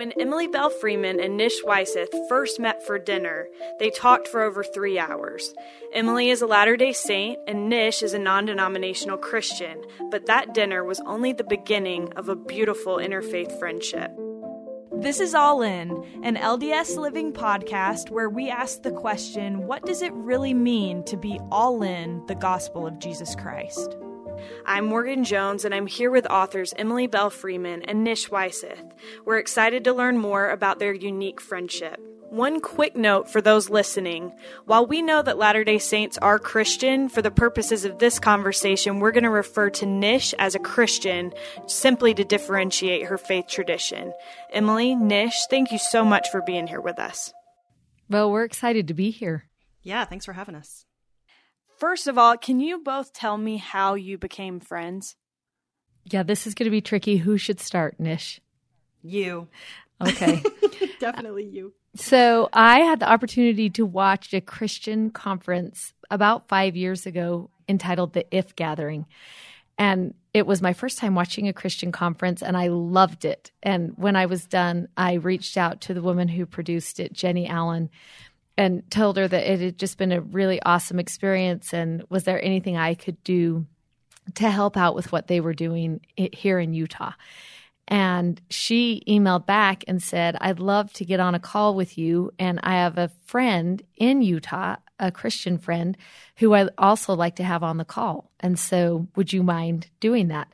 When Emily Belle Freeman and Nish Weiseth first met for dinner, they talked for over three hours. Emily is a Latter day Saint and Nish is a non denominational Christian, but that dinner was only the beginning of a beautiful interfaith friendship. This is All In, an LDS Living podcast where we ask the question what does it really mean to be all in the gospel of Jesus Christ? I'm Morgan Jones, and I'm here with authors Emily Belle Freeman and Nish Weiseth. We're excited to learn more about their unique friendship. One quick note for those listening. While we know that Latter day Saints are Christian, for the purposes of this conversation, we're going to refer to Nish as a Christian simply to differentiate her faith tradition. Emily, Nish, thank you so much for being here with us. Well, we're excited to be here. Yeah, thanks for having us. First of all, can you both tell me how you became friends? Yeah, this is going to be tricky. Who should start, Nish? You. Okay. Definitely you. So, I had the opportunity to watch a Christian conference about five years ago entitled The If Gathering. And it was my first time watching a Christian conference, and I loved it. And when I was done, I reached out to the woman who produced it, Jennie Allen, and told her that it had just been a really awesome experience and was there anything I could do to help out with what they were doing here in Utah. And she emailed back and said, I'd love to get on a call with you. And I have a friend in Utah, a Christian friend, who I also like to have on the call. And so, would you mind doing that?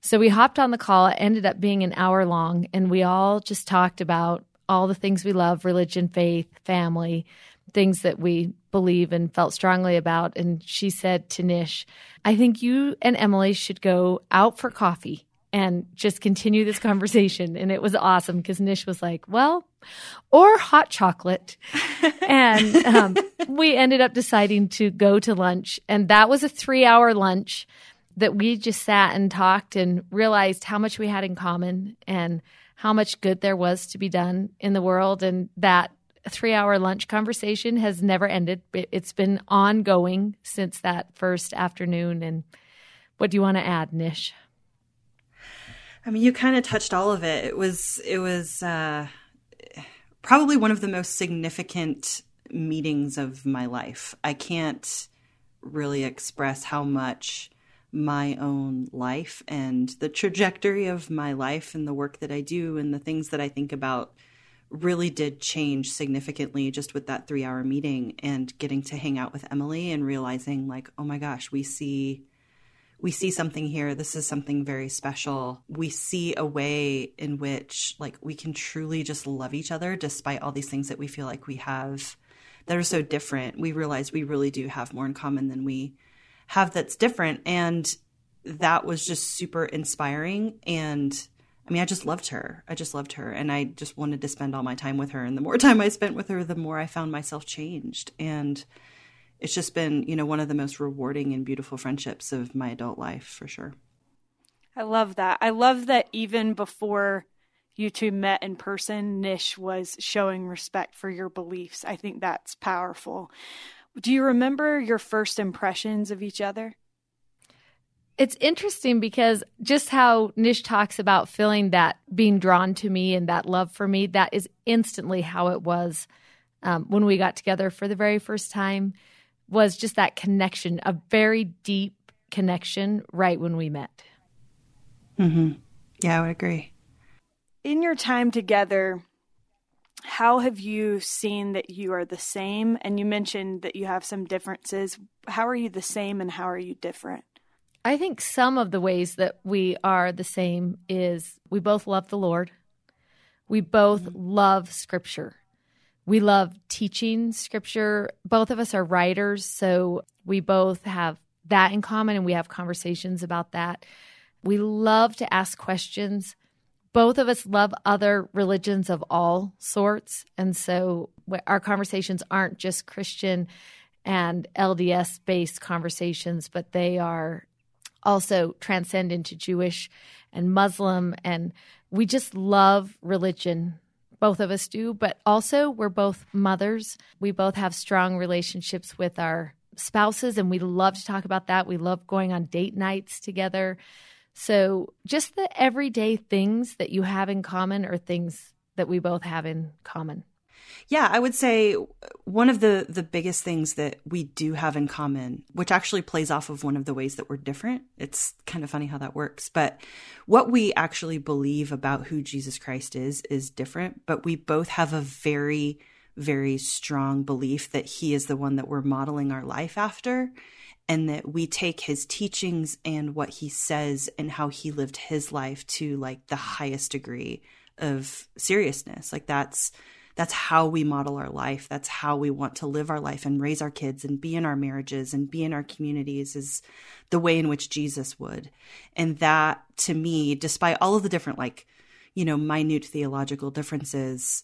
So, we hopped on the call. It ended up being an hour long, and we all just talked about all the things we love religion, faith, family, things that we believe and felt strongly about. And she said to Nish, I think you and Emily should go out for coffee and just continue this conversation. And it was awesome because Nish was like, well, or hot chocolate. and um, we ended up deciding to go to lunch. And that was a three hour lunch that we just sat and talked and realized how much we had in common and how much good there was to be done in the world. And that three hour lunch conversation has never ended. It's been ongoing since that first afternoon. And what do you want to add, Nish? I mean, you kind of touched all of it. It was, it was, uh, probably one of the most significant meetings of my life. I can't really express how much my own life and the trajectory of my life and the work that I do and the things that I think about really did change significantly just with that three hour meeting and getting to hang out with Emily and realizing like, oh my gosh, we see we see something here. This is something very special. We see a way in which like we can truly just love each other despite all these things that we feel like we have that are so different. We realize we really do have more in common than we have that's different. And that was just super inspiring and I mean, I just loved her. I just loved her. And I just wanted to spend all my time with her. And the more time I spent with her, the more I found myself changed. And it's just been, you know, one of the most rewarding and beautiful friendships of my adult life for sure. I love that. I love that even before you two met in person, Nish was showing respect for your beliefs. I think that's powerful. Do you remember your first impressions of each other? It's interesting because just how Nish talks about feeling that being drawn to me and that love for me, that is instantly how it was um, when we got together for the very first time, was just that connection, a very deep connection right when we met. Mm-hmm. Yeah, I would agree. In your time together, how have you seen that you are the same? And you mentioned that you have some differences. How are you the same and how are you different? I think some of the ways that we are the same is we both love the Lord. We both mm-hmm. love scripture. We love teaching scripture. Both of us are writers, so we both have that in common and we have conversations about that. We love to ask questions. Both of us love other religions of all sorts. And so our conversations aren't just Christian and LDS based conversations, but they are also transcend into Jewish and Muslim. And we just love religion. Both of us do, but also we're both mothers. We both have strong relationships with our spouses, and we love to talk about that. We love going on date nights together. So, just the everyday things that you have in common are things that we both have in common? Yeah, I would say one of the the biggest things that we do have in common, which actually plays off of one of the ways that we're different. It's kind of funny how that works, but what we actually believe about who Jesus Christ is is different, but we both have a very very strong belief that he is the one that we're modeling our life after and that we take his teachings and what he says and how he lived his life to like the highest degree of seriousness. Like that's that's how we model our life. That's how we want to live our life and raise our kids and be in our marriages and be in our communities is the way in which Jesus would. And that to me, despite all of the different, like, you know, minute theological differences,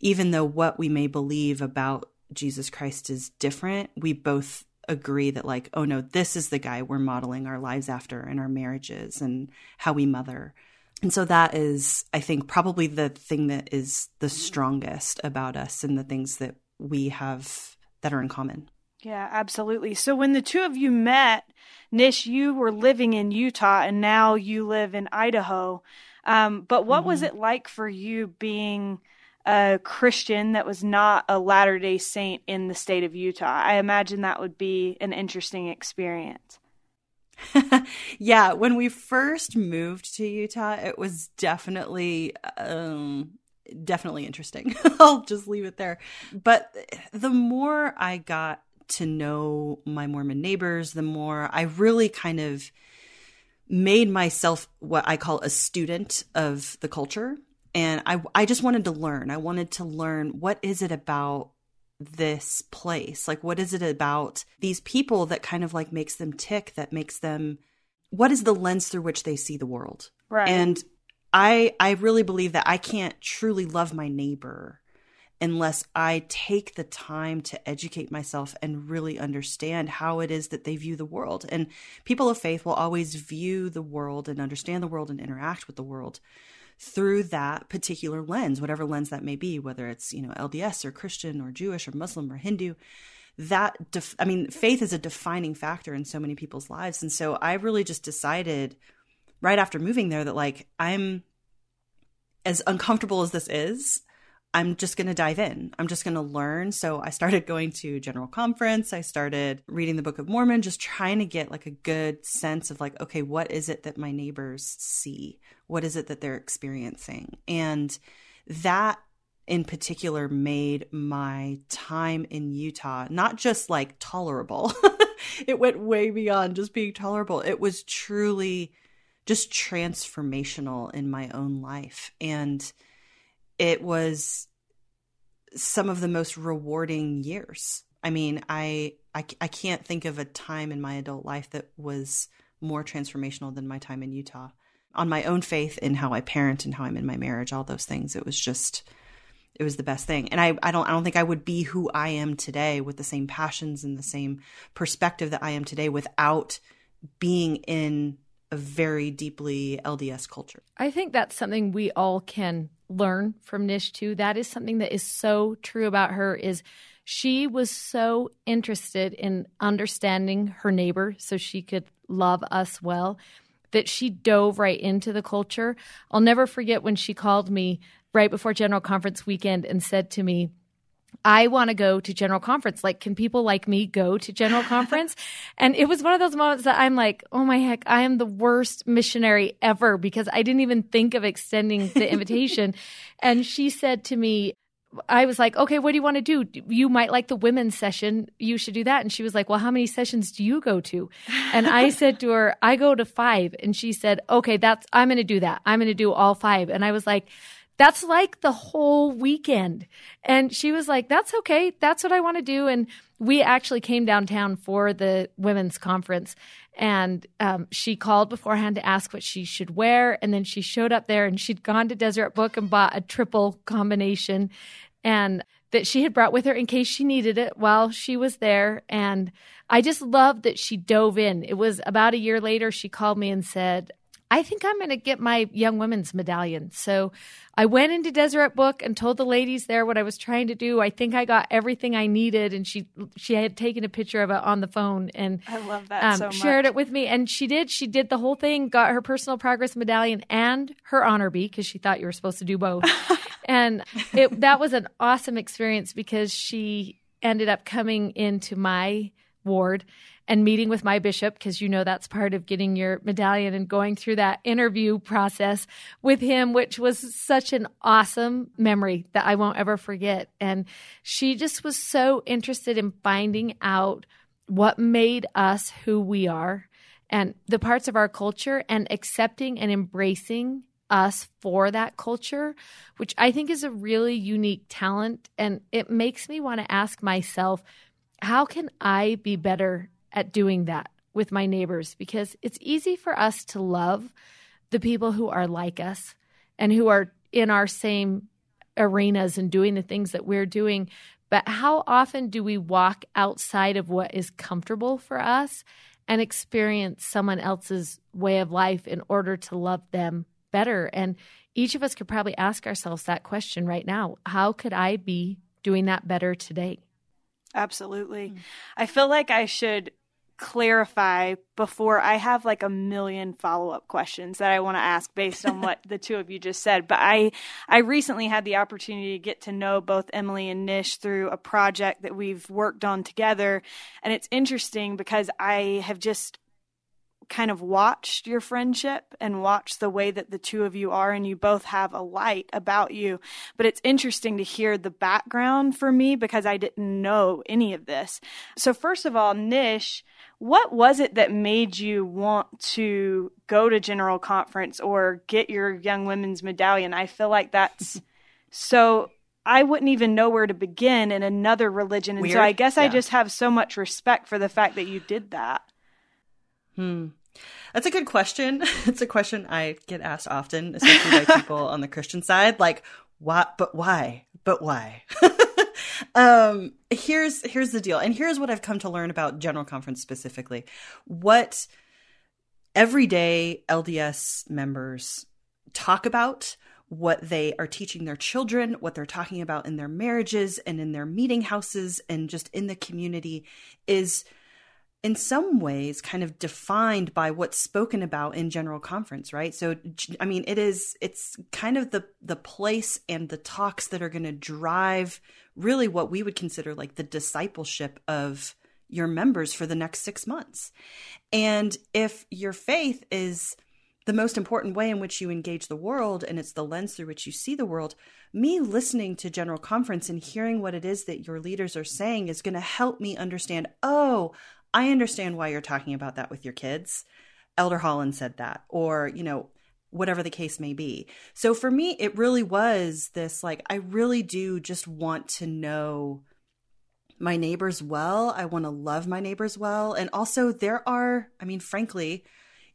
even though what we may believe about Jesus Christ is different, we both agree that, like, oh no, this is the guy we're modeling our lives after in our marriages and how we mother. And so that is, I think, probably the thing that is the strongest about us and the things that we have that are in common. Yeah, absolutely. So when the two of you met, Nish, you were living in Utah and now you live in Idaho. Um, but what mm-hmm. was it like for you being a Christian that was not a Latter day Saint in the state of Utah? I imagine that would be an interesting experience. yeah, when we first moved to Utah, it was definitely um definitely interesting. I'll just leave it there. But the more I got to know my Mormon neighbors, the more I really kind of made myself what I call a student of the culture. And I I just wanted to learn. I wanted to learn what is it about this place? Like, what is it about these people that kind of like makes them tick, that makes them, what is the lens through which they see the world? Right. And I, I really believe that I can't truly love my neighbor unless I take the time to educate myself and really understand how it is that they view the world. And people of faith will always view the world and understand the world and interact with the world through that particular lens, whatever lens that may be, whether it's, you know, LDS or Christian or Jewish or Muslim or Hindu. That, def- I mean, faith is a defining factor in so many people's lives. And so I really just decided right after moving there that, like, I'm as uncomfortable as this is, I'm just going to dive in. I'm just going to learn. So I started going to general conference. I started reading the Book of Mormon, just trying to get like a good sense of like, okay, what is it that my neighbors see? What is it that they're experiencing? And that in particular made my time in Utah not just like tolerable. it went way beyond just being tolerable. It was truly just transformational in my own life. And it was some of the most rewarding years. I mean, I, I, I can't think of a time in my adult life that was more transformational than my time in Utah. On my own faith in how I parent and how I'm in my marriage, all those things, it was just it was the best thing. And I, I don't I don't think I would be who I am today with the same passions and the same perspective that I am today without being in a very deeply LDS culture. I think that's something we all can learn from Nish too. That is something that is so true about her is she was so interested in understanding her neighbor so she could love us well that she dove right into the culture. I'll never forget when she called me right before General Conference weekend and said to me, I want to go to general conference. Like, can people like me go to general conference? and it was one of those moments that I'm like, oh my heck, I am the worst missionary ever because I didn't even think of extending the invitation. and she said to me, I was like, okay, what do you want to do? You might like the women's session. You should do that. And she was like, well, how many sessions do you go to? And I said to her, I go to five. And she said, okay, that's, I'm going to do that. I'm going to do all five. And I was like, that's like the whole weekend. And she was like, that's okay. That's what I want to do. And we actually came downtown for the women's conference and um, she called beforehand to ask what she should wear. And then she showed up there and she'd gone to Deseret Book and bought a triple combination and that she had brought with her in case she needed it while she was there. And I just loved that she dove in. It was about a year later, she called me and said, I think I'm going to get my young women's medallion. So I went into Deseret Book and told the ladies there what I was trying to do. I think I got everything I needed, and she she had taken a picture of it on the phone and I love that um, so shared it with me. And she did. She did the whole thing. Got her personal progress medallion and her honor bee because she thought you were supposed to do both. and it, that was an awesome experience because she ended up coming into my ward and meeting with my bishop because you know that's part of getting your medallion and going through that interview process with him which was such an awesome memory that I won't ever forget and she just was so interested in finding out what made us who we are and the parts of our culture and accepting and embracing us for that culture, which I think is a really unique talent. And it makes me want to ask myself, how can I be better at doing that with my neighbors? Because it's easy for us to love the people who are like us and who are in our same arenas and doing the things that we're doing. But how often do we walk outside of what is comfortable for us and experience someone else's way of life in order to love them better? And each of us could probably ask ourselves that question right now How could I be doing that better today? Absolutely. I feel like I should clarify before I have like a million follow-up questions that I want to ask based on what the two of you just said. But I I recently had the opportunity to get to know both Emily and Nish through a project that we've worked on together and it's interesting because I have just kind of watched your friendship and watched the way that the two of you are and you both have a light about you but it's interesting to hear the background for me because I didn't know any of this so first of all Nish what was it that made you want to go to general conference or get your young women's medallion I feel like that's so I wouldn't even know where to begin in another religion and Weird. so I guess yeah. I just have so much respect for the fact that you did that Hmm. That's a good question. It's a question I get asked often, especially by people on the Christian side. Like, what? But why? But why? um, here's here's the deal, and here's what I've come to learn about General Conference specifically. What everyday LDS members talk about, what they are teaching their children, what they're talking about in their marriages and in their meeting houses, and just in the community, is in some ways kind of defined by what's spoken about in general conference right? So i mean it is it's kind of the the place and the talks that are going to drive really what we would consider like the discipleship of your members for the next 6 months. And if your faith is the most important way in which you engage the world and it's the lens through which you see the world me listening to general conference and hearing what it is that your leaders are saying is going to help me understand oh I understand why you're talking about that with your kids. Elder Holland said that, or, you know, whatever the case may be. So for me, it really was this like, I really do just want to know my neighbors well. I want to love my neighbors well. And also, there are, I mean, frankly,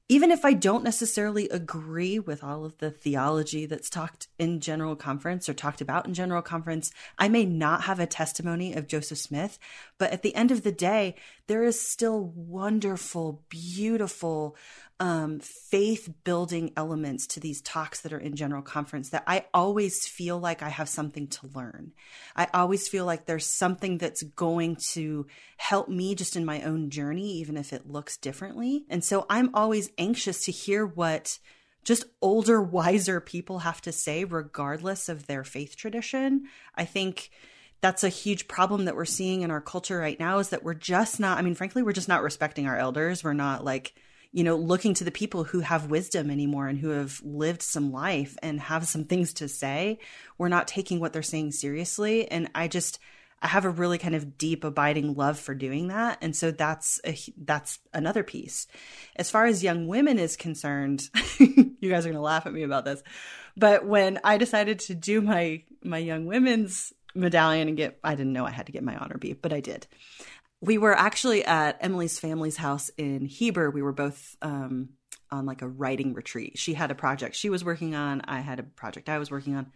even if I don't necessarily agree with all of the theology that's talked in general conference or talked about in general conference, I may not have a testimony of Joseph Smith, but at the end of the day, there is still wonderful, beautiful, um, faith building elements to these talks that are in general conference that I always feel like I have something to learn. I always feel like there's something that's going to help me just in my own journey, even if it looks differently. And so I'm always anxious to hear what just older, wiser people have to say, regardless of their faith tradition. I think that's a huge problem that we're seeing in our culture right now is that we're just not, I mean, frankly, we're just not respecting our elders. We're not like, you know, looking to the people who have wisdom anymore and who have lived some life and have some things to say. We're not taking what they're saying seriously. And I just, I have a really kind of deep abiding love for doing that. And so that's a, that's another piece. As far as young women is concerned, you guys are going to laugh at me about this. But when I decided to do my my young women's medallion and get I didn't know I had to get my honor beef, but I did we were actually at Emily's family's house in Heber. We were both um, on like a writing retreat. She had a project she was working on. I had a project I was working on.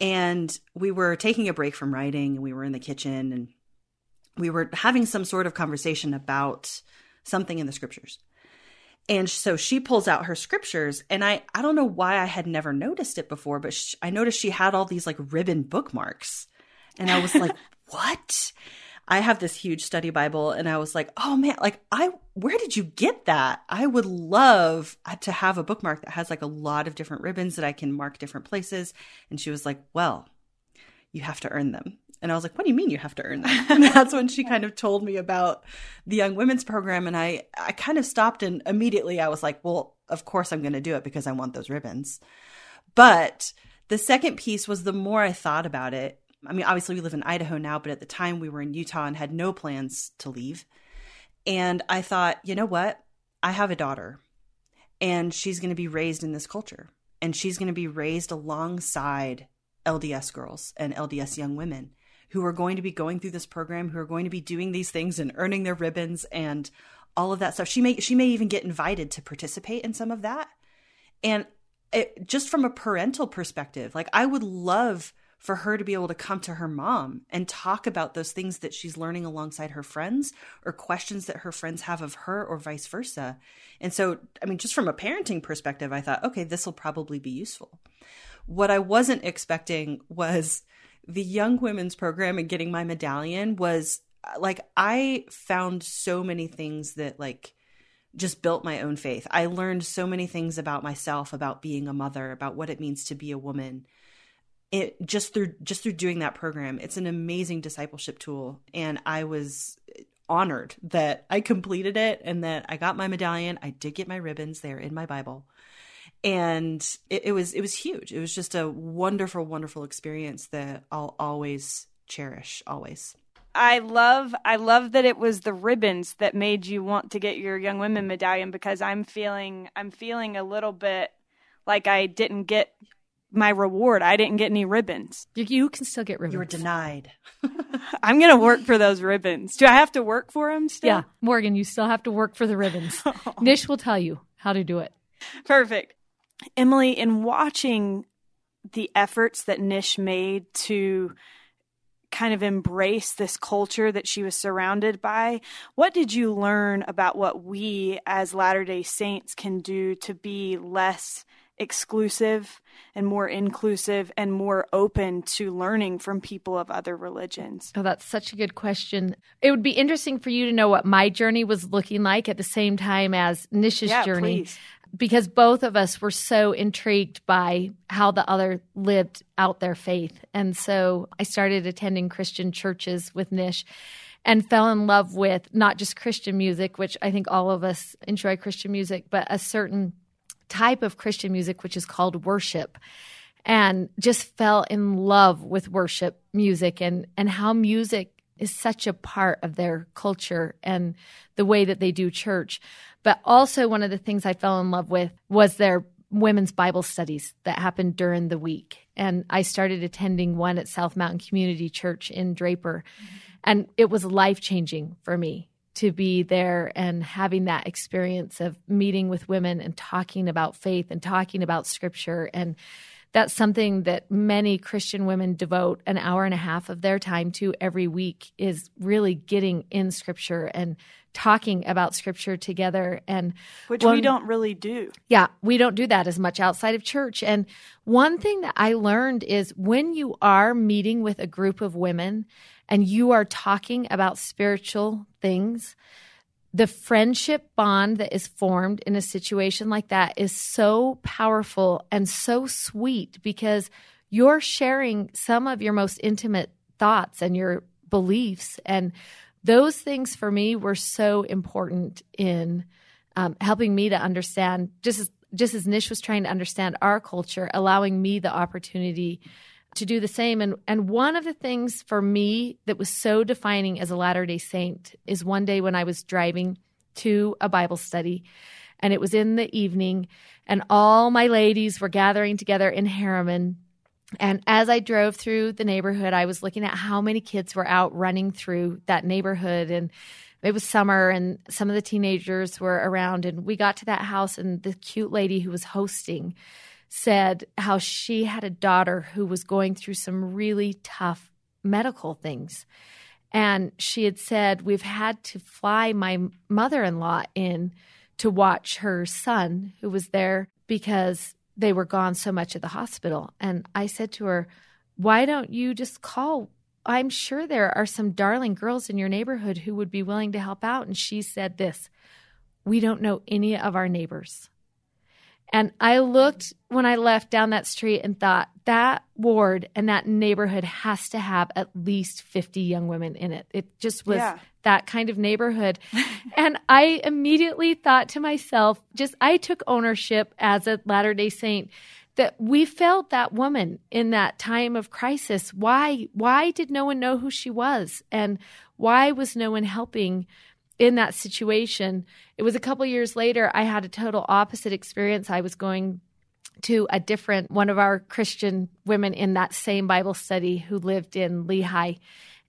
And we were taking a break from writing and we were in the kitchen and we were having some sort of conversation about something in the scriptures. And so she pulls out her scriptures and I I don't know why I had never noticed it before, but she, I noticed she had all these like ribbon bookmarks. And I was like, "What?" I have this huge study Bible and I was like, oh man, like I, where did you get that? I would love uh, to have a bookmark that has like a lot of different ribbons that I can mark different places. And she was like, well, you have to earn them. And I was like, what do you mean you have to earn them? And that's when she kind of told me about the Young Women's Program. And I, I kind of stopped and immediately I was like, well, of course I'm going to do it because I want those ribbons. But the second piece was the more I thought about it, I mean, obviously we live in Idaho now, but at the time we were in Utah and had no plans to leave. And I thought, you know what? I have a daughter and she's going to be raised in this culture and she's going to be raised alongside LDS girls and LDS young women who are going to be going through this program, who are going to be doing these things and earning their ribbons and all of that stuff. She may she may even get invited to participate in some of that. And it, just from a parental perspective, like I would love for her to be able to come to her mom and talk about those things that she's learning alongside her friends or questions that her friends have of her or vice versa. And so, I mean, just from a parenting perspective, I thought, okay, this will probably be useful. What I wasn't expecting was the young women's program and getting my medallion was like, I found so many things that, like, just built my own faith. I learned so many things about myself, about being a mother, about what it means to be a woman it just through just through doing that program it's an amazing discipleship tool. And i was honored that i completed it and that i got my medallion. I did get my ribbons. They're in my bible. And it, it was it was huge. It was just a wonderful wonderful experience that i'll always cherish always. I love I love that it was the ribbons that made you want to get your young women medallion because I'm feeling I'm feeling a little bit like I didn't get my reward. I didn't get any ribbons. You, you can still get ribbons. You were denied. I'm going to work for those ribbons. Do I have to work for them still? Yeah, Morgan, you still have to work for the ribbons. oh. Nish will tell you how to do it. Perfect. Emily, in watching the efforts that Nish made to kind of embrace this culture that she was surrounded by, what did you learn about what we as Latter day Saints can do to be less exclusive and more inclusive and more open to learning from people of other religions? Oh, that's such a good question. It would be interesting for you to know what my journey was looking like at the same time as Nish's yeah, journey. Please. Because both of us were so intrigued by how the other lived out their faith. And so I started attending Christian churches with Nish and fell in love with not just Christian music, which I think all of us enjoy Christian music, but a certain type of Christian music, which is called worship, and just fell in love with worship music and, and how music is such a part of their culture and the way that they do church. But also, one of the things I fell in love with was their women's Bible studies that happened during the week. And I started attending one at South Mountain Community Church in Draper. And it was life changing for me to be there and having that experience of meeting with women and talking about faith and talking about scripture and that's something that many Christian women devote an hour and a half of their time to every week is really getting in scripture and talking about scripture together and which we don't really do. Yeah, we don't do that as much outside of church. And one thing that I learned is when you are meeting with a group of women and you are talking about spiritual things, the friendship bond that is formed in a situation like that is so powerful and so sweet because you're sharing some of your most intimate thoughts and your beliefs. And those things for me were so important in um, helping me to understand, just as, just as Nish was trying to understand our culture, allowing me the opportunity to do the same. And and one of the things for me that was so defining as a Latter Day Saint is one day when I was driving to a Bible study, and it was in the evening, and all my ladies were gathering together in Herriman. And as I drove through the neighborhood, I was looking at how many kids were out running through that neighborhood and it was summer and some of the teenagers were around and we got to that house and the cute lady who was hosting said how she had a daughter who was going through some really tough medical things. And she had said, We've had to fly my mother in law in to watch her son, who was there because they were gone so much at the hospital. And I said to her, Why don't you just call I'm sure there are some darling girls in your neighborhood who would be willing to help out. And she said this We don't know any of our neighbors. And I looked when I left down that street and thought that ward and that neighborhood has to have at least 50 young women in it. It just was yeah. that kind of neighborhood. and I immediately thought to myself, just I took ownership as a Latter day Saint that we failed that woman in that time of crisis. Why why did no one know who she was? And why was no one helping in that situation. It was a couple years later, I had a total opposite experience. I was going to a different one of our Christian women in that same Bible study who lived in Lehi.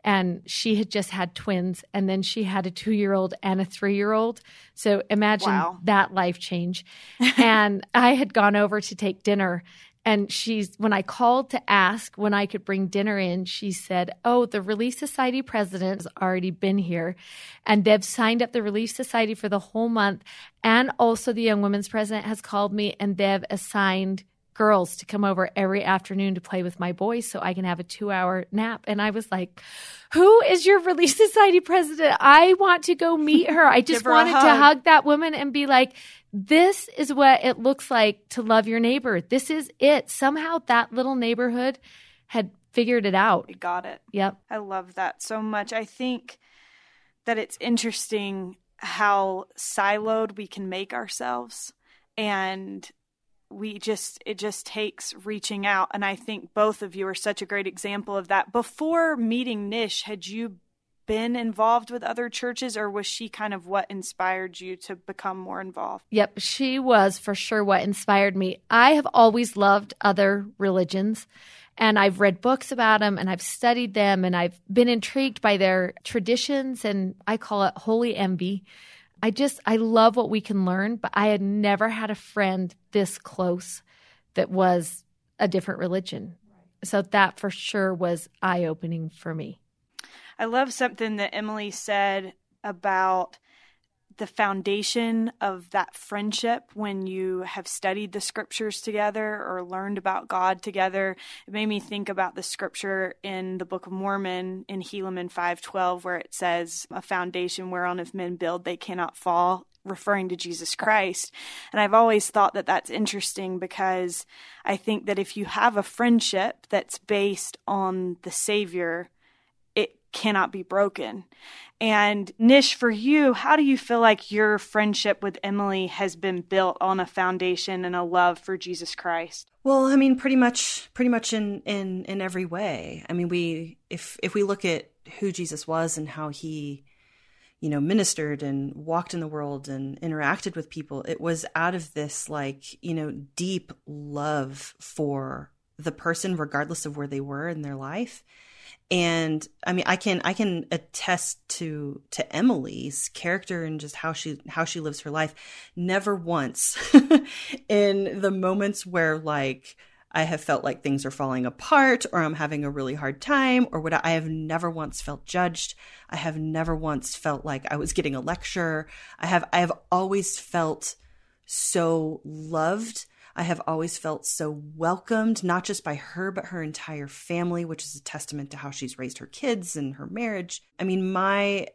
And she had just had twins, and then she had a two year old and a three year old. So imagine wow. that life change. and I had gone over to take dinner, and she's, when I called to ask when I could bring dinner in, she said, Oh, the Relief Society president has already been here. And they've signed up the Relief Society for the whole month. And also the Young Women's president has called me and they've assigned girls to come over every afternoon to play with my boys so I can have a two hour nap. And I was like, Who is your Relief Society president? I want to go meet her. I just wanted hug. to hug that woman and be like, this is what it looks like to love your neighbor. This is it. Somehow that little neighborhood had figured it out. We got it. Yep. I love that so much. I think that it's interesting how siloed we can make ourselves and we just it just takes reaching out and i think both of you are such a great example of that before meeting nish had you been involved with other churches, or was she kind of what inspired you to become more involved? Yep, she was for sure what inspired me. I have always loved other religions. And I've read books about them and I've studied them and I've been intrigued by their traditions and I call it holy envy. I just, I love what we can learn, but I had never had a friend this close that was a different religion. So that for sure was eye opening for me. I love something that Emily said about the foundation of that friendship when you have studied the scriptures together or learned about God together. It made me think about the scripture in the Book of Mormon in Helaman 5:12 where it says a foundation whereon if men build they cannot fall referring to Jesus Christ. And I've always thought that that's interesting because I think that if you have a friendship that's based on the Savior, cannot be broken. And Nish, for you, how do you feel like your friendship with Emily has been built on a foundation and a love for Jesus Christ? Well, I mean, pretty much, pretty much in in in every way. I mean, we if if we look at who Jesus was and how he, you know, ministered and walked in the world and interacted with people, it was out of this like you know deep love for the person, regardless of where they were in their life and i mean i can i can attest to to emily's character and just how she how she lives her life. Never once in the moments where like i have felt like things are falling apart or i'm having a really hard time or what i have never once felt judged. I have never once felt like i was getting a lecture. I have i have always felt so loved I have always felt so welcomed, not just by her, but her entire family, which is a testament to how she's raised her kids and her marriage. I mean, my,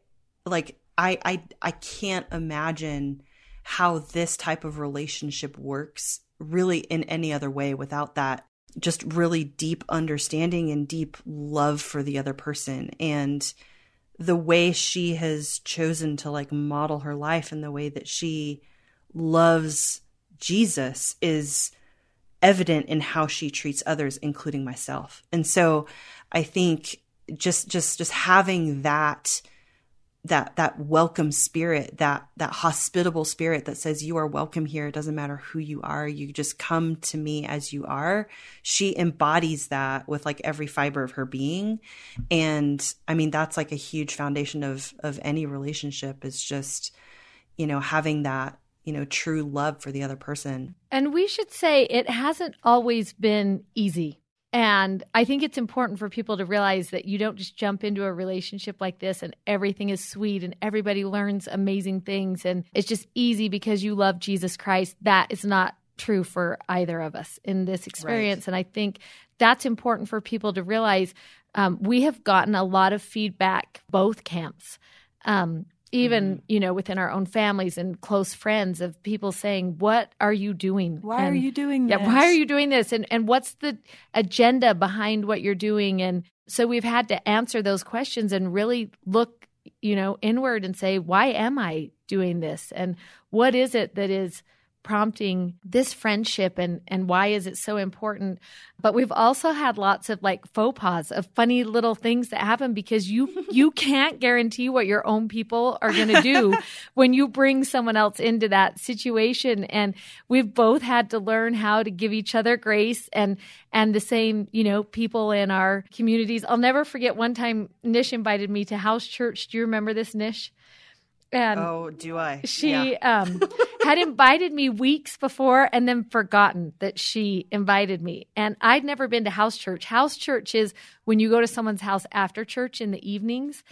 like, I, I, I can't imagine how this type of relationship works really in any other way without that just really deep understanding and deep love for the other person. And, the way she has chosen to like model her life and the way that she loves Jesus is evident in how she treats others including myself. And so I think just just just having that that that welcome spirit that that hospitable spirit that says you are welcome here. It doesn't matter who you are. You just come to me as you are she embodies that with like every fiber of her being. And i mean that's like a huge foundation of of any relationship is just you know having that you know, true love for the other person. And we should say it hasn't always been easy. And I think it's important for people to realize that you don't just jump into a relationship like this and everything is sweet and everybody learns amazing things and it's just easy because you love Jesus Christ. That is not true for either of us in this experience. Right. And I think that's important for people to realize. Um, we have gotten a lot of feedback, both camps. Um, even mm-hmm. you know within our own families and close friends of people saying what are you doing why and, are you doing this? yeah why are you doing this and and what's the agenda behind what you're doing and so we've had to answer those questions and really look you know inward and say why am i doing this and what is it that is prompting this friendship and and why is it so important. But we've also had lots of like faux pas of funny little things that happen because you you can't guarantee what your own people are going to do when you bring someone else into that situation. And we've both had to learn how to give each other grace and and the same you know people in our communities. I'll never forget one time nish invited me to house church. Do you remember this nish? And oh, do I? She yeah. um, had invited me weeks before and then forgotten that she invited me. And I'd never been to house church. House church is when you go to someone's house after church in the evenings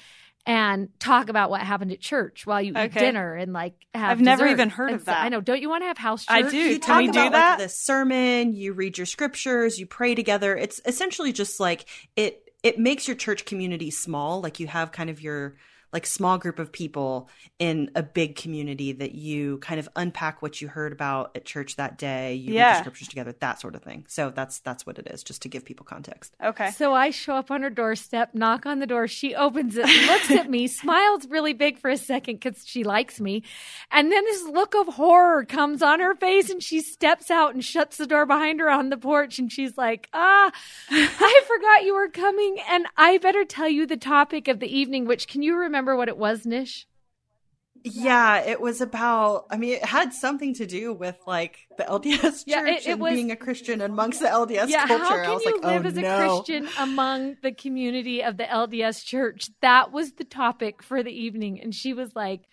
and talk about what happened at church while you okay. eat dinner and like have I've dessert. never even heard and of that. I know. Don't you want to have house church? I do. You Can we do that? Like, the sermon, you read your scriptures, you pray together. It's essentially just like it it makes your church community small. Like you have kind of your like small group of people in a big community that you kind of unpack what you heard about at church that day you yeah. read the scriptures together that sort of thing. So that's that's what it is just to give people context. Okay. So i show up on her doorstep knock on the door she opens it looks at me smiles really big for a second because she likes me. And then this look of horror comes on her face and she steps out and shuts the door behind her on the porch and she's like ah i forgot you were coming and i better tell you the topic of the evening which can you remember remember what it was, Nish? Yeah, it was about. I mean, it had something to do with like the LDS church yeah, it, it and was, being a Christian amongst the LDS yeah, culture. How can I was you like, live oh, as no. a Christian among the community of the LDS church? That was the topic for the evening, and she was like,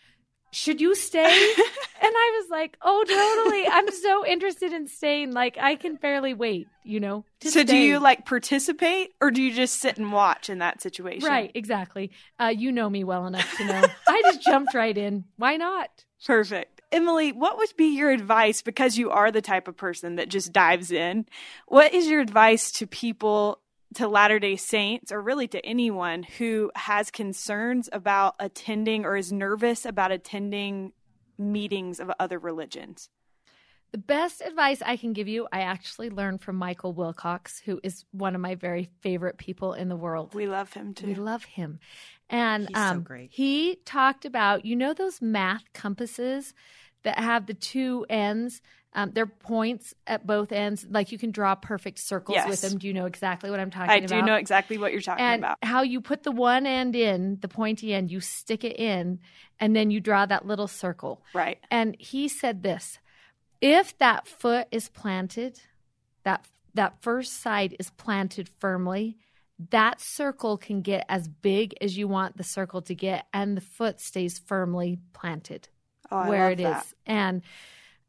should you stay? and I was like, oh, totally. I'm so interested in staying. Like, I can barely wait, you know? so, stay. do you like participate or do you just sit and watch in that situation? Right, exactly. Uh, you know me well enough to know. I just jumped right in. Why not? Perfect. Emily, what would be your advice because you are the type of person that just dives in? What is your advice to people to Latter day Saints or really to anyone who has concerns about attending or is nervous about attending meetings of other religions? The best advice I can give you, I actually learned from Michael Wilcox, who is one of my very favorite people in the world. We love him too. We love him. And He's um, so great. he talked about, you know, those math compasses that have the two ends um, they're points at both ends. Like you can draw perfect circles yes. with them. Do you know exactly what I'm talking I about? I do know exactly what you're talking and about. How you put the one end in, the pointy end, you stick it in, and then you draw that little circle. Right. And he said this if that foot is planted, that that first side is planted firmly, that circle can get as big as you want the circle to get, and the foot stays firmly planted oh, where it that. is. And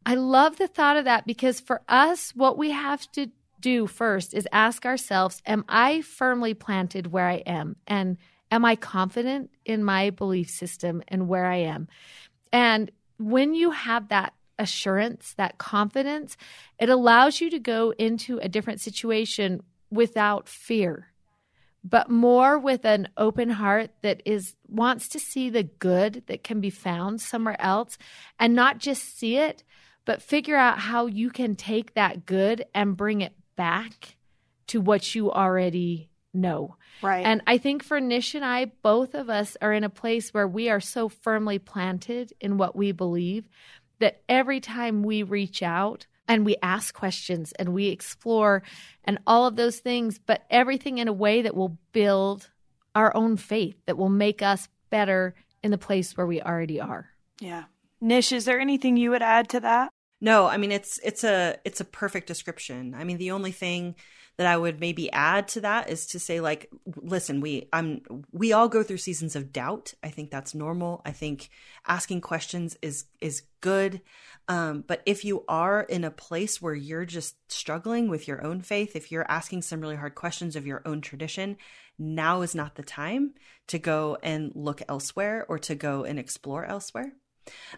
I love the thought of that because for us, what we have to do first is ask ourselves Am I firmly planted where I am? And am I confident in my belief system and where I am? And when you have that assurance, that confidence, it allows you to go into a different situation without fear but more with an open heart that is wants to see the good that can be found somewhere else and not just see it but figure out how you can take that good and bring it back to what you already know. Right. And I think for Nish and I, both of us are in a place where we are so firmly planted in what we believe that every time we reach out and we ask questions and we explore and all of those things, but everything in a way that will build our own faith, that will make us better in the place where we already are. Yeah. Nish, is there anything you would add to that? No, I mean it's it's a it's a perfect description. I mean the only thing that I would maybe add to that is to say like listen, we I'm we all go through seasons of doubt. I think that's normal. I think asking questions is is good. Um, but if you are in a place where you're just struggling with your own faith, if you're asking some really hard questions of your own tradition, now is not the time to go and look elsewhere or to go and explore elsewhere.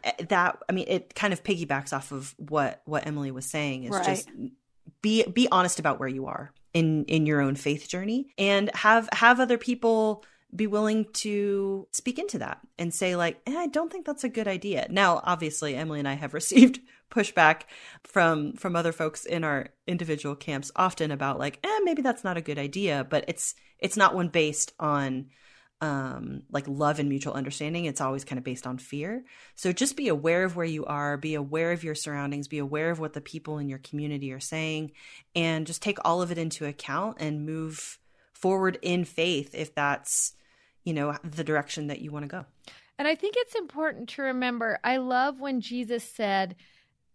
Eh, that I mean, it kind of piggybacks off of what what Emily was saying is right. just be be honest about where you are in in your own faith journey and have have other people be willing to speak into that and say like eh, i don't think that's a good idea now obviously emily and i have received pushback from from other folks in our individual camps often about like eh, maybe that's not a good idea but it's it's not one based on um, like love and mutual understanding. It's always kind of based on fear. So just be aware of where you are, be aware of your surroundings, be aware of what the people in your community are saying, and just take all of it into account and move forward in faith if that's, you know, the direction that you want to go. And I think it's important to remember I love when Jesus said,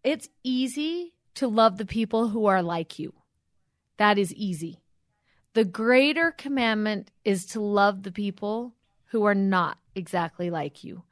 It's easy to love the people who are like you. That is easy. The greater commandment is to love the people who are not exactly like you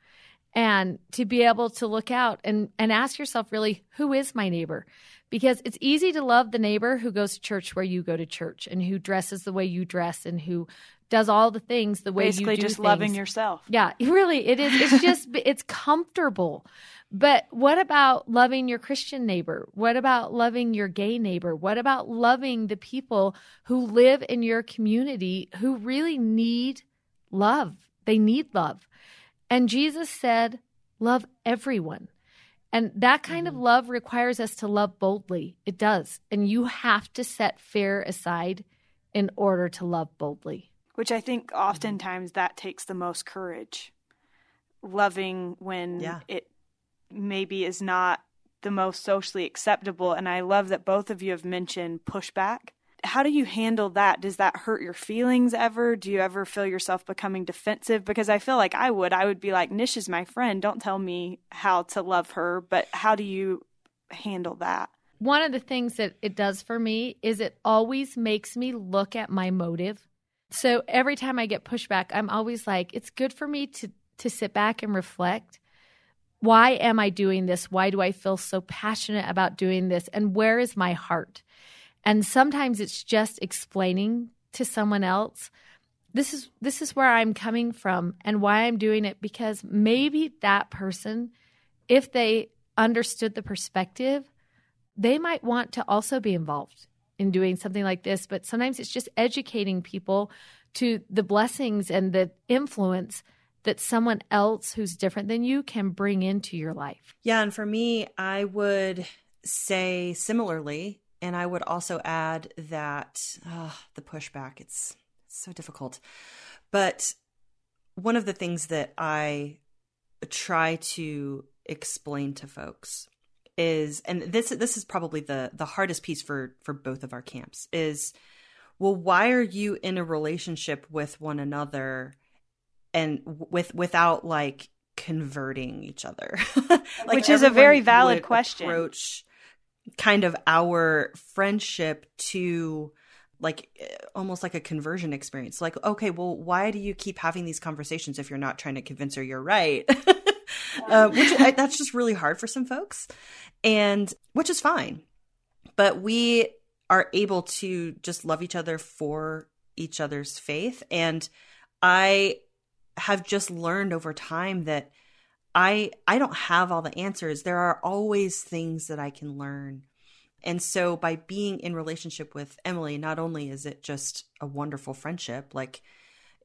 and to be able to look out and, and ask yourself really, who is my neighbor? Because it's easy to love the neighbor who goes to church where you go to church and who dresses the way you dress and who does all the things the way Basically you do just things. loving yourself. Yeah, really, it is. It's just it's comfortable. But what about loving your Christian neighbor? What about loving your gay neighbor? What about loving the people who live in your community who really need love? They need love. And Jesus said, Love everyone. And that kind mm-hmm. of love requires us to love boldly. It does. And you have to set fear aside in order to love boldly. Which I think mm-hmm. oftentimes that takes the most courage. Loving when yeah. it maybe is not the most socially acceptable. And I love that both of you have mentioned pushback. How do you handle that? Does that hurt your feelings ever? Do you ever feel yourself becoming defensive? Because I feel like I would. I would be like, Nish is my friend. Don't tell me how to love her. But how do you handle that? One of the things that it does for me is it always makes me look at my motive. So every time I get pushback, I'm always like, it's good for me to to sit back and reflect why am I doing this? Why do I feel so passionate about doing this? And where is my heart? And sometimes it's just explaining to someone else this is this is where I'm coming from and why I'm doing it because maybe that person if they understood the perspective they might want to also be involved in doing something like this but sometimes it's just educating people to the blessings and the influence that someone else who's different than you can bring into your life? Yeah, and for me, I would say similarly, and I would also add that the pushback it's, it's so difficult. But one of the things that I try to explain to folks is and this this is probably the the hardest piece for for both of our camps is well why are you in a relationship with one another and with without like converting each other? Like which is a very valid question. approach kind of our friendship to like eh, almost like a conversion experience. Like okay well why do you keep having these conversations if you're not trying to convince her you're right uh, which I, that's just really hard for some folks and which is fine but we are able to just love each other for each other's faith and i have just learned over time that I I don't have all the answers. There are always things that I can learn. And so by being in relationship with Emily, not only is it just a wonderful friendship, like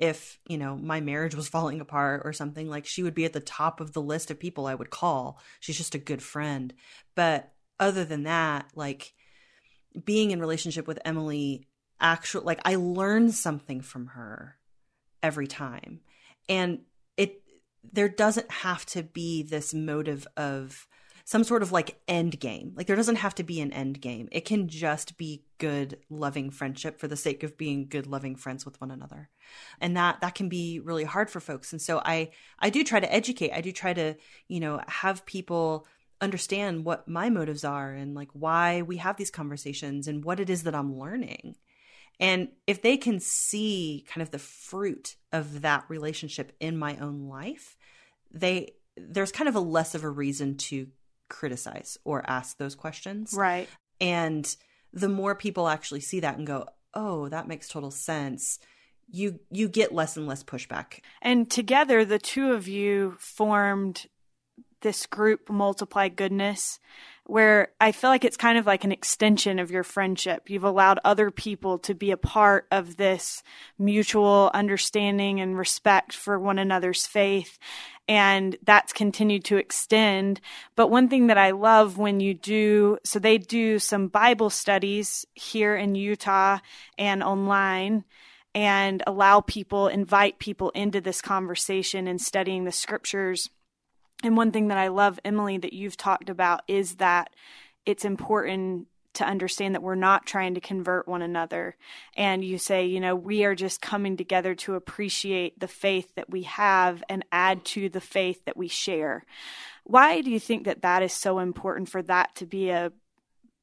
if, you know, my marriage was falling apart or something, like she would be at the top of the list of people I would call. She's just a good friend. But other than that, like being in relationship with Emily actually like I learn something from her every time and it there doesn't have to be this motive of some sort of like end game. Like there doesn't have to be an end game. It can just be good loving friendship for the sake of being good loving friends with one another. And that that can be really hard for folks. And so I I do try to educate. I do try to, you know, have people understand what my motives are and like why we have these conversations and what it is that I'm learning. And if they can see kind of the fruit of that relationship in my own life, they there's kind of a less of a reason to criticize or ask those questions. Right. And the more people actually see that and go, "Oh, that makes total sense." You you get less and less pushback. And together the two of you formed this group multiply goodness where I feel like it's kind of like an extension of your friendship. You've allowed other people to be a part of this mutual understanding and respect for one another's faith. And that's continued to extend. But one thing that I love when you do, so they do some Bible studies here in Utah and online and allow people, invite people into this conversation and studying the scriptures and one thing that I love, Emily, that you've talked about is that it's important to understand that we're not trying to convert one another. And you say, you know, we are just coming together to appreciate the faith that we have and add to the faith that we share. Why do you think that that is so important for that to be a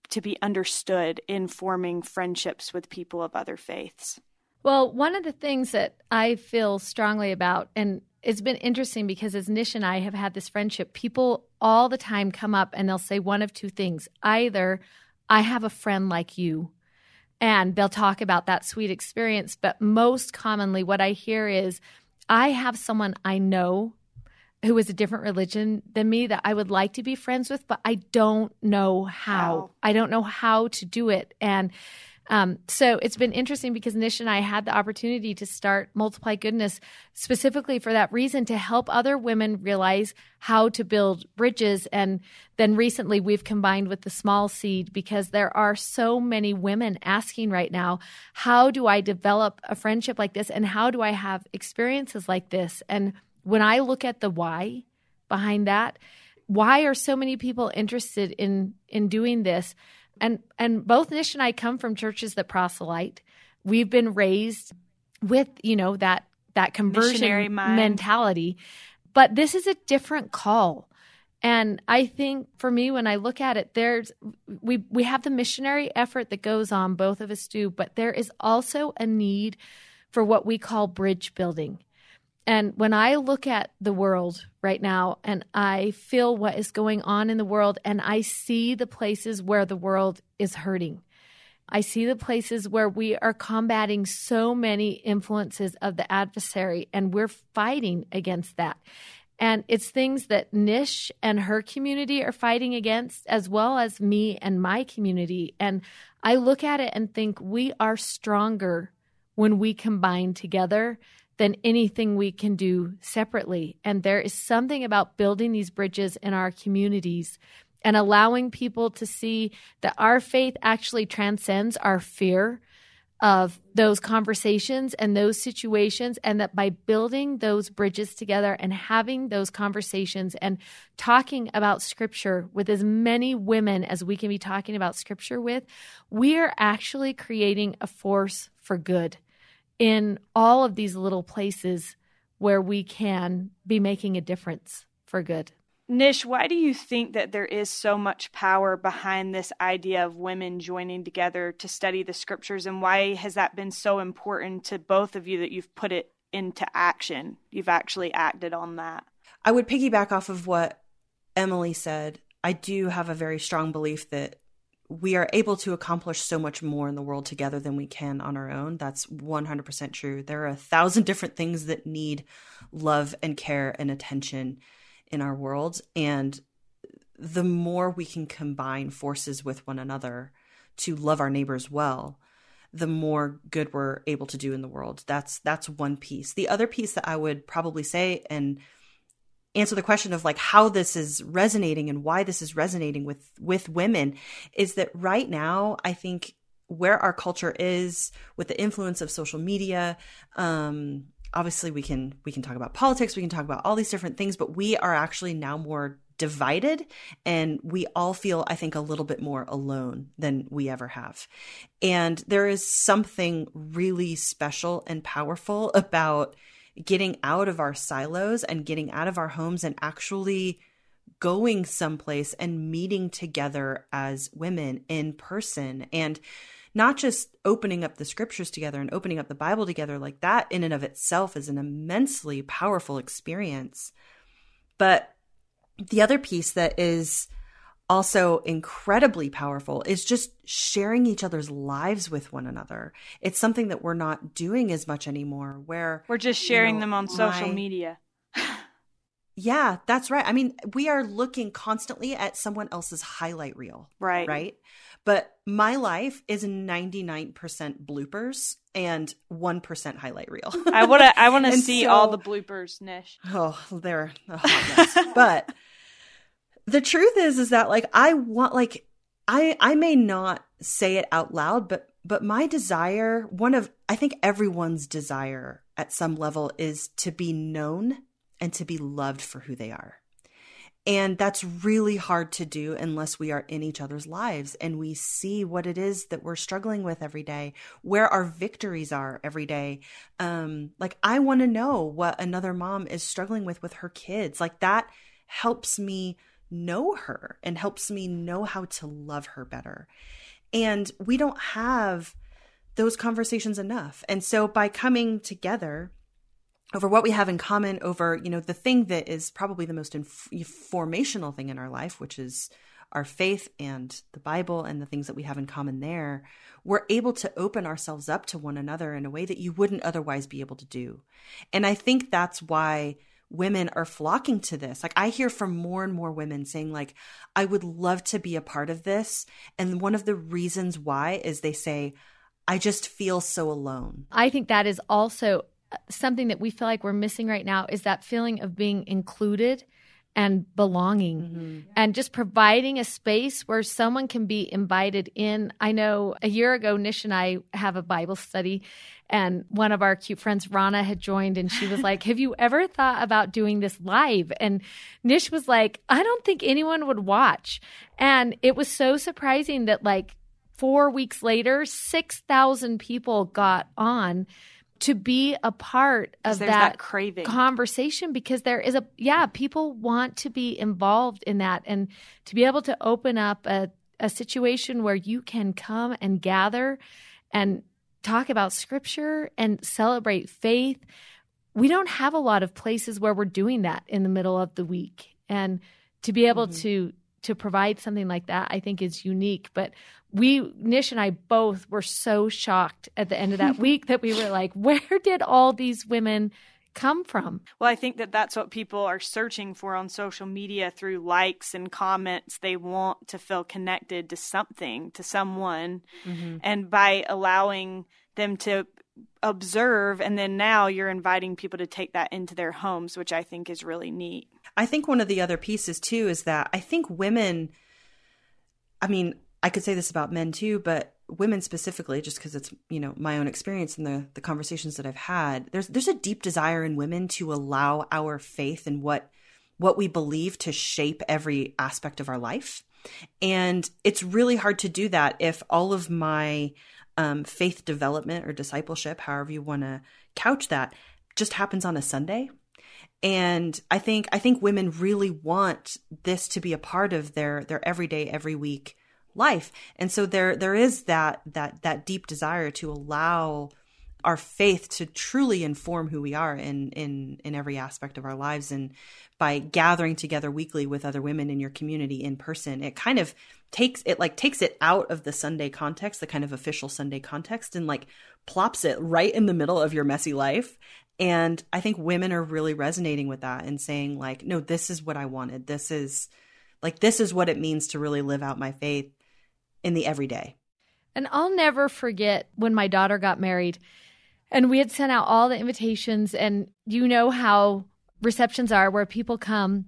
to be understood in forming friendships with people of other faiths? Well, one of the things that I feel strongly about, and it's been interesting because as Nish and I have had this friendship, people all the time come up and they'll say one of two things. Either I have a friend like you, and they'll talk about that sweet experience. But most commonly, what I hear is I have someone I know who is a different religion than me that I would like to be friends with, but I don't know how. I don't know how to do it. And um, so it's been interesting because Nish and I had the opportunity to start Multiply Goodness specifically for that reason to help other women realize how to build bridges. And then recently we've combined with the small seed because there are so many women asking right now, how do I develop a friendship like this? And how do I have experiences like this? And when I look at the why behind that, why are so many people interested in in doing this? And and both Nish and I come from churches that proselyte. We've been raised with, you know, that that conversion mentality. But this is a different call. And I think for me, when I look at it, there's we we have the missionary effort that goes on, both of us do, but there is also a need for what we call bridge building. And when I look at the world right now and I feel what is going on in the world and I see the places where the world is hurting, I see the places where we are combating so many influences of the adversary and we're fighting against that. And it's things that Nish and her community are fighting against, as well as me and my community. And I look at it and think we are stronger when we combine together than anything we can do separately. And there is something about building these bridges in our communities and allowing people to see that our faith actually transcends our fear of those conversations and those situations, and that by building those bridges together and having those conversations and talking about scripture with as many women as we can be talking about scripture with, we are actually creating a force for good in all of these little places where we can be making a difference for good. Nish, why do you think that there is so much power behind this idea of women joining together to study the scriptures? And why has that been so important to both of you that you've put it into action? You've actually acted on that. I would piggyback off of what Emily said. I do have a very strong belief that we are able to accomplish so much more in the world together than we can on our own. That's 100% true. There are a thousand different things that need love and care and attention in our world. And the more we can combine forces with one another to love our neighbors well, the more good we're able to do in the world. That's that's one piece. The other piece that I would probably say and answer the question of like how this is resonating and why this is resonating with with women is that right now i think where our culture is with the influence of social media um obviously we can we can talk about politics we can talk about all these different things but we are actually now more divided and we all feel i think a little bit more alone than we ever have. And there is something really special and powerful about getting out of our silos and getting out of our homes and actually going someplace and meeting together as women in person and not just opening up the scriptures together and opening up the Bible together like that in and of itself is an immensely powerful experience. But the other piece that is also incredibly powerful is just sharing each other's lives with one another. It's something that we're not doing as much anymore where we're just sharing you know, them on social my, media. Yeah, that's right. I mean, we are looking constantly at someone else's highlight reel. Right. Right. But my life is 99% bloopers and 1% highlight reel. I want to I want to see so- all the bloopers, Nish. Oh, they're a hot mess. but the truth is, is that like I want, like I I may not say it out loud, but but my desire, one of I think everyone's desire at some level is to be known and to be loved for who they are. And that's really hard to do unless we are in each other's lives and we see what it is that we're struggling with every day, where our victories are every day. Um, like I want to know what another mom is struggling with with her kids. Like that helps me know her and helps me know how to love her better. And we don't have those conversations enough. And so by coming together, over what we have in common over you know the thing that is probably the most inf- formational thing in our life which is our faith and the bible and the things that we have in common there we're able to open ourselves up to one another in a way that you wouldn't otherwise be able to do and i think that's why women are flocking to this. Like i hear from more and more women saying like i would love to be a part of this. And one of the reasons why is they say i just feel so alone. I think that is also uh, something that we feel like we're missing right now is that feeling of being included and belonging mm-hmm. and just providing a space where someone can be invited in. I know a year ago, Nish and I have a Bible study, and one of our cute friends, Rana, had joined, and she was like, Have you ever thought about doing this live? And Nish was like, I don't think anyone would watch. And it was so surprising that, like, four weeks later, 6,000 people got on to be a part of that, that craving. conversation because there is a yeah people want to be involved in that. And to be able to open up a, a situation where you can come and gather and talk about scripture and celebrate faith we don't have a lot of places where we're doing that in the middle of the week. And to be able mm-hmm. to to provide something like that i think is unique but we nish and i both were so shocked at the end of that week that we were like where did all these women come from Well, I think that that's what people are searching for on social media through likes and comments. They want to feel connected to something, to someone. Mm-hmm. And by allowing them to observe, and then now you're inviting people to take that into their homes, which I think is really neat. I think one of the other pieces too is that I think women, I mean, I could say this about men too, but women specifically, just because it's you know my own experience and the the conversations that I've had. There's there's a deep desire in women to allow our faith and what what we believe to shape every aspect of our life, and it's really hard to do that if all of my um, faith development or discipleship, however you want to couch that, just happens on a Sunday and i think i think women really want this to be a part of their their everyday every week life. And so there there is that that that deep desire to allow our faith to truly inform who we are in in in every aspect of our lives. And by gathering together weekly with other women in your community in person it kind of takes it like takes it out of the sunday context the kind of official sunday context and like plops it right in the middle of your messy life and I think women are really resonating with that and saying, like, no, this is what I wanted. This is like, this is what it means to really live out my faith in the everyday. And I'll never forget when my daughter got married and we had sent out all the invitations. And you know how receptions are where people come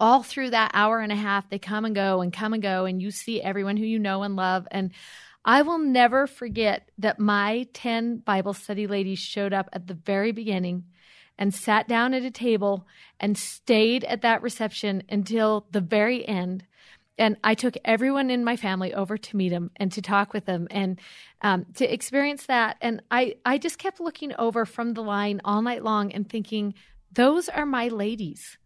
all through that hour and a half. They come and go and come and go, and you see everyone who you know and love. And I will never forget that my 10 Bible study ladies showed up at the very beginning and sat down at a table and stayed at that reception until the very end and I took everyone in my family over to meet them and to talk with them and um, to experience that. And I, I just kept looking over from the line all night long and thinking, those are my ladies.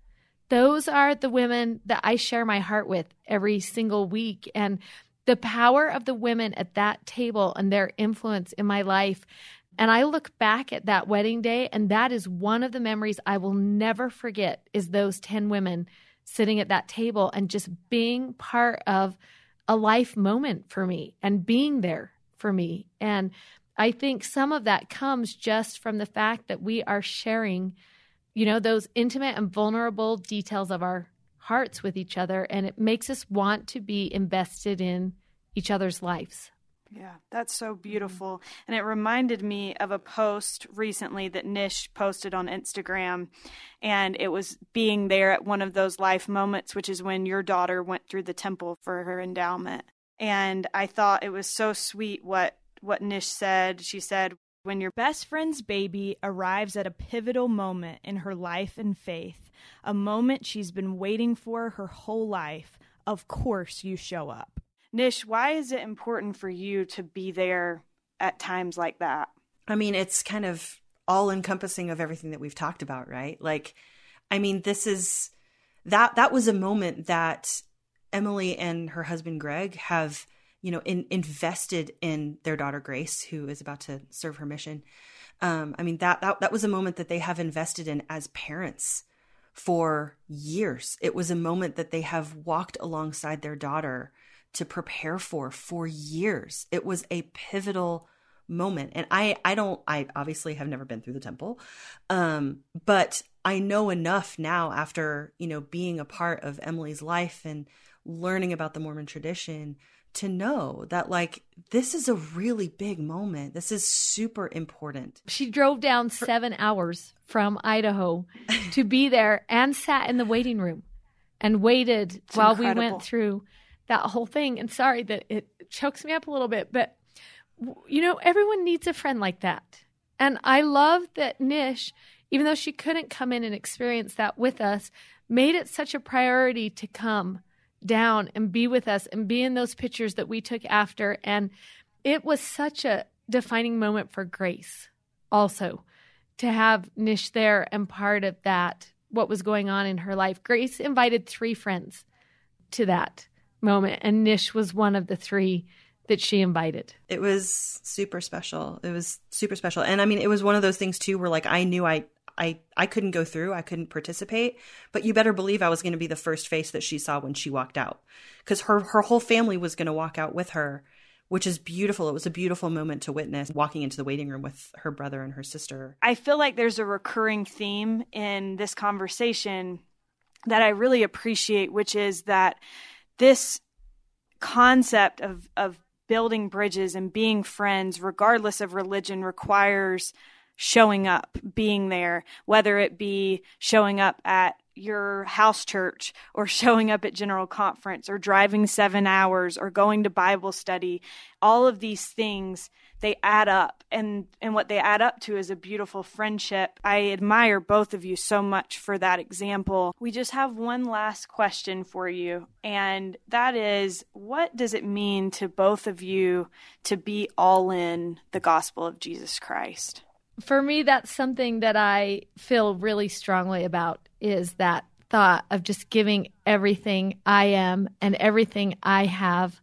Those are the women that I share my heart with every single week. And the power of the women at that table and their influence in my life. And I look back at that wedding day, and that is one of the memories I will never forget is those 10 women sitting at that table and just being part of a life moment for me and being there for me. And I think some of that comes just from the fact that we are sharing, you know, those intimate and vulnerable details of our hearts with each other. And it makes us want to be invested in each other's lives. Yeah, that's so mm-hmm. beautiful. And it reminded me of a post recently that Nish posted on Instagram. And it was being there at one of those life moments, which is when your daughter went through the temple for her endowment. And I thought it was so sweet what, what Nish said. She said, when your best friend's baby arrives at a pivotal moment in her life and faith, a moment she's been waiting for her whole life, of course you show up. Nish, why is it important for you to be there at times like that? I mean, it's kind of all encompassing of everything that we've talked about, right? Like, I mean, this is that that was a moment that Emily and her husband Greg have you know, in, invested in their daughter Grace, who is about to serve her mission. Um, I mean, that, that that was a moment that they have invested in as parents for years. It was a moment that they have walked alongside their daughter to prepare for for years. It was a pivotal moment. And I I don't I obviously have never been through the temple. Um, but I know enough now after, you know, being a part of Emily's life and learning about the Mormon tradition to know that like this is a really big moment. This is super important. She drove down 7 hours from Idaho to be there and sat in the waiting room and waited it's while incredible. we went through that whole thing. And sorry that it chokes me up a little bit, but you know, everyone needs a friend like that. And I love that Nish, even though she couldn't come in and experience that with us, made it such a priority to come down and be with us and be in those pictures that we took after. And it was such a defining moment for Grace also to have Nish there and part of that, what was going on in her life. Grace invited three friends to that moment, and Nish was one of the three that she invited. It was super special. It was super special. And I mean, it was one of those things too where like I knew I I I couldn't go through, I couldn't participate, but you better believe I was going to be the first face that she saw when she walked out cuz her her whole family was going to walk out with her, which is beautiful. It was a beautiful moment to witness walking into the waiting room with her brother and her sister. I feel like there's a recurring theme in this conversation that I really appreciate, which is that this concept of of building bridges and being friends regardless of religion requires showing up, being there, whether it be showing up at your house church or showing up at general conference or driving seven hours or going to Bible study. All of these things they add up and and what they add up to is a beautiful friendship. I admire both of you so much for that example. We just have one last question for you and that is what does it mean to both of you to be all in the gospel of Jesus Christ? For me, that's something that I feel really strongly about is that thought of just giving everything I am and everything I have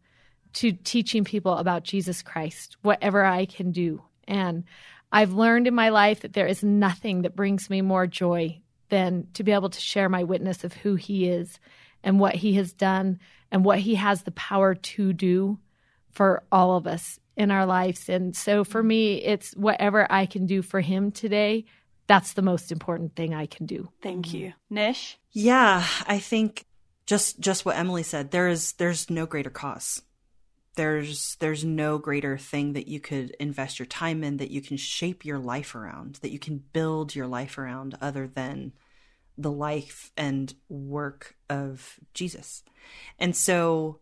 to teaching people about Jesus Christ, whatever I can do. And I've learned in my life that there is nothing that brings me more joy than to be able to share my witness of who he is and what he has done and what he has the power to do for all of us in our lives. And so for mm-hmm. me, it's whatever I can do for him today. That's the most important thing I can do. Thank mm-hmm. you. Nish? Yeah, I think just just what Emily said, there is there's no greater cause. There's there's no greater thing that you could invest your time in that you can shape your life around, that you can build your life around other than the life and work of Jesus. And so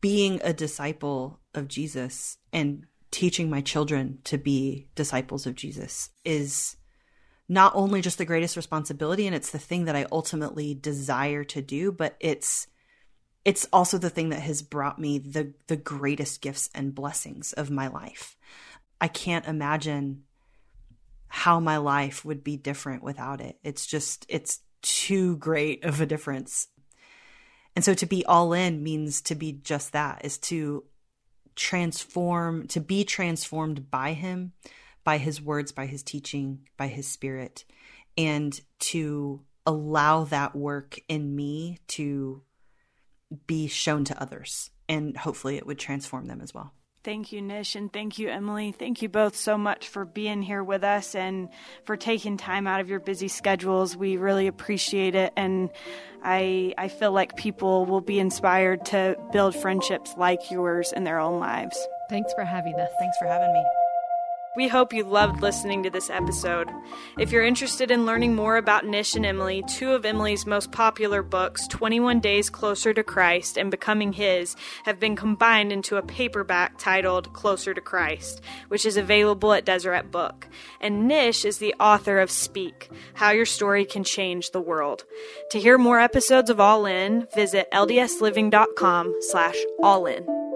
being a disciple of Jesus and teaching my children to be disciples of Jesus is not only just the greatest responsibility and it's the thing that I ultimately desire to do, but it's it's also the thing that has brought me the the greatest gifts and blessings of my life. I can't imagine how my life would be different without it. It's just it's too great of a difference and so to be all in means to be just that, is to transform, to be transformed by him, by his words, by his teaching, by his spirit, and to allow that work in me to be shown to others. And hopefully it would transform them as well. Thank you, Nish, and thank you, Emily. Thank you both so much for being here with us and for taking time out of your busy schedules. We really appreciate it, and I I feel like people will be inspired to build friendships like yours in their own lives. Thanks for having us. Thanks for having me. We hope you loved listening to this episode. If you're interested in learning more about Nish and Emily, two of Emily's most popular books, 21 Days Closer to Christ and Becoming His, have been combined into a paperback titled Closer to Christ, which is available at Deseret Book. And Nish is the author of Speak How Your Story Can Change the World. To hear more episodes of All In, visit ldsliving.com slash all in.